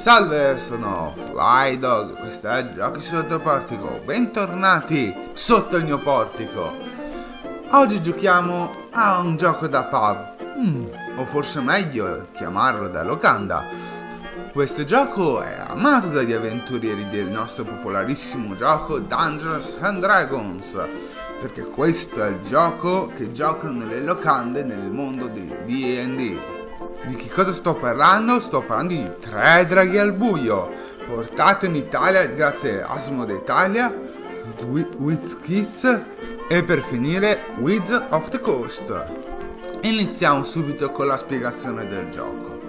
Salve, sono Flydog, questo è Giochi sotto portico. Bentornati sotto il mio portico. Oggi giochiamo a un gioco da pub, mm, o forse meglio chiamarlo da locanda. Questo gioco è amato dagli avventurieri del nostro popolarissimo gioco Dungeons and Dragons, perché questo è il gioco che giocano nelle locande nel mondo di D&D. Di che cosa sto parlando? Sto parlando di Tre draghi al buio, portato in Italia grazie a Asmode Italia, WizKids e per finire Wizard of the Coast. Iniziamo subito con la spiegazione del gioco.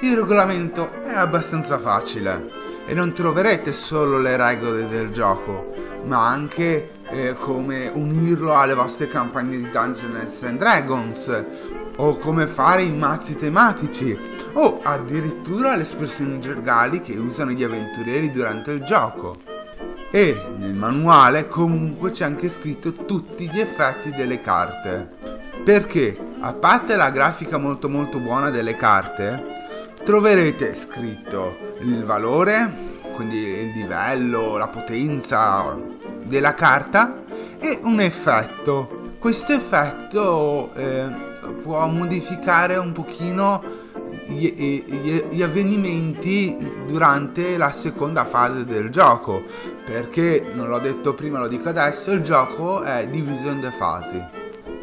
Il regolamento è abbastanza facile e non troverete solo le regole del gioco, ma anche eh, come unirlo alle vostre campagne di Dungeons and Dragons o come fare i mazzi tematici, o addirittura le espressioni gergali che usano gli avventurieri durante il gioco. E nel manuale comunque c'è anche scritto tutti gli effetti delle carte. Perché, a parte la grafica molto molto buona delle carte, troverete scritto il valore, quindi il livello, la potenza della carta e un effetto. Questo effetto eh, può modificare un pochino gli, gli, gli, avvenimenti durante la seconda fase del gioco. Perché non l'ho detto prima lo dico adesso il gioco è diviso in due fasi.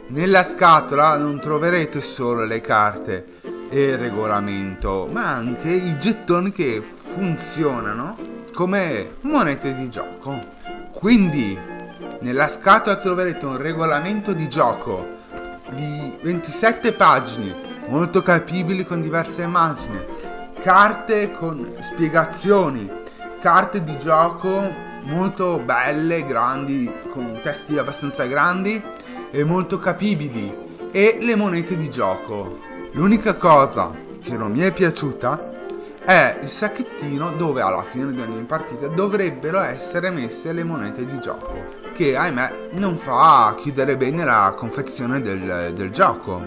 Nella scatola non troverete solo le carte e il regolamento ma anche i gettoni che funzionano come monete di gioco. Quindi nella scatola troverete un regolamento di gioco di 27 pagine, molto capibili con diverse immagini, carte con spiegazioni, carte di gioco molto belle, grandi, con testi abbastanza grandi e molto capibili e le monete di gioco. L'unica cosa che non mi è piaciuta è il sacchettino dove alla fine di ogni partita dovrebbero essere messe le monete di gioco che ahimè non fa chiudere bene la confezione del, del gioco.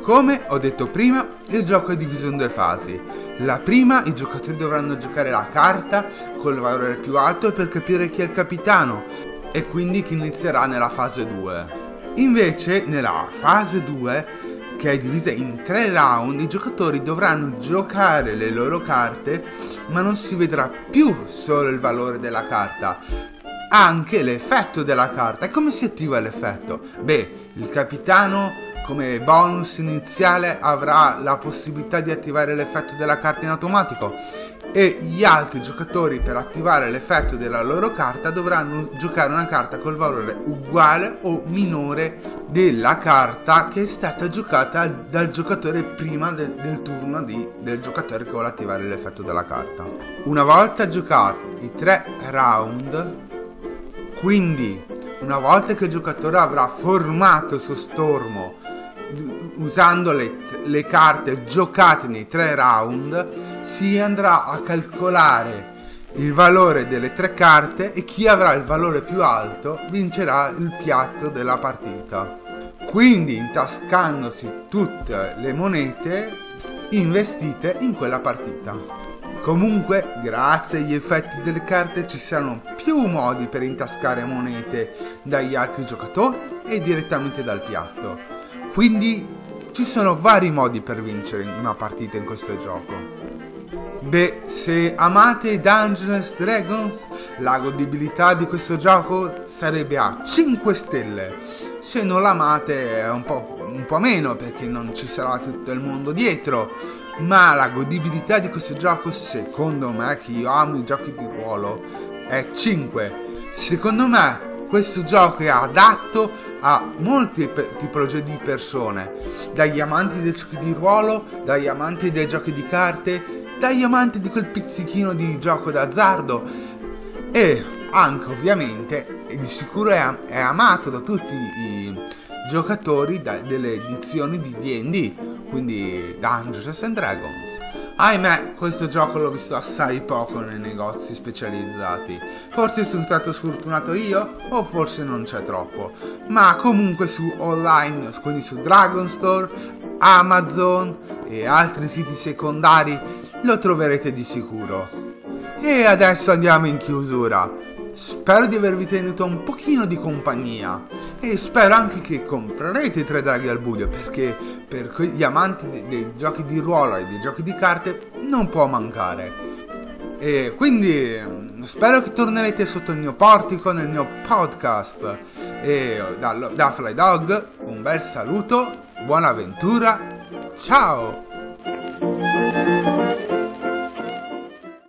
Come ho detto prima, il gioco è diviso in due fasi. La prima, i giocatori dovranno giocare la carta col valore più alto per capire chi è il capitano e quindi chi inizierà nella fase 2. Invece, nella fase 2, che è divisa in tre round, i giocatori dovranno giocare le loro carte, ma non si vedrà più solo il valore della carta, anche l'effetto della carta. E come si attiva l'effetto? Beh, il capitano come bonus iniziale avrà la possibilità di attivare l'effetto della carta in automatico e gli altri giocatori per attivare l'effetto della loro carta dovranno giocare una carta col valore uguale o minore della carta che è stata giocata dal giocatore prima de- del turno di- del giocatore che vuole attivare l'effetto della carta. Una volta giocati i tre round, quindi una volta che il giocatore avrà formato il suo stormo usando le, le carte giocate nei tre round, si andrà a calcolare il valore delle tre carte e chi avrà il valore più alto vincerà il piatto della partita. Quindi intascandosi tutte le monete investite in quella partita. Comunque, grazie agli effetti delle carte ci saranno più modi per intascare monete dagli altri giocatori e direttamente dal piatto. Quindi ci sono vari modi per vincere una partita in questo gioco. Beh, se amate Dungeons Dragons, la godibilità di questo gioco sarebbe a 5 stelle. Se non l'amate è un po', un po' meno perché non ci sarà tutto il mondo dietro. Ma la godibilità di questo gioco, secondo me, che io amo i giochi di ruolo, è 5. Secondo me questo gioco è adatto a molte tipologie di persone, dagli amanti dei giochi di ruolo, dagli amanti dei giochi di carte, dagli amanti di quel pizzichino di gioco d'azzardo e anche ovviamente di sicuro è, am- è amato da tutti i giocatori da- delle edizioni di D&D, quindi Dungeons and Dragons. Ahimè, questo gioco l'ho visto assai poco nei negozi specializzati. Forse sono stato sfortunato io, o forse non c'è troppo. Ma comunque su online, quindi su Dragon Store, Amazon e altri siti secondari lo troverete di sicuro. E adesso andiamo in chiusura. Spero di avervi tenuto un pochino di compagnia e spero anche che comprerete i tre draghi al buio perché per gli amanti dei, dei giochi di ruolo e dei giochi di carte non può mancare. E quindi mm, spero che tornerete sotto il mio portico nel mio podcast. E da, da Fly Dog un bel saluto, buona avventura, ciao!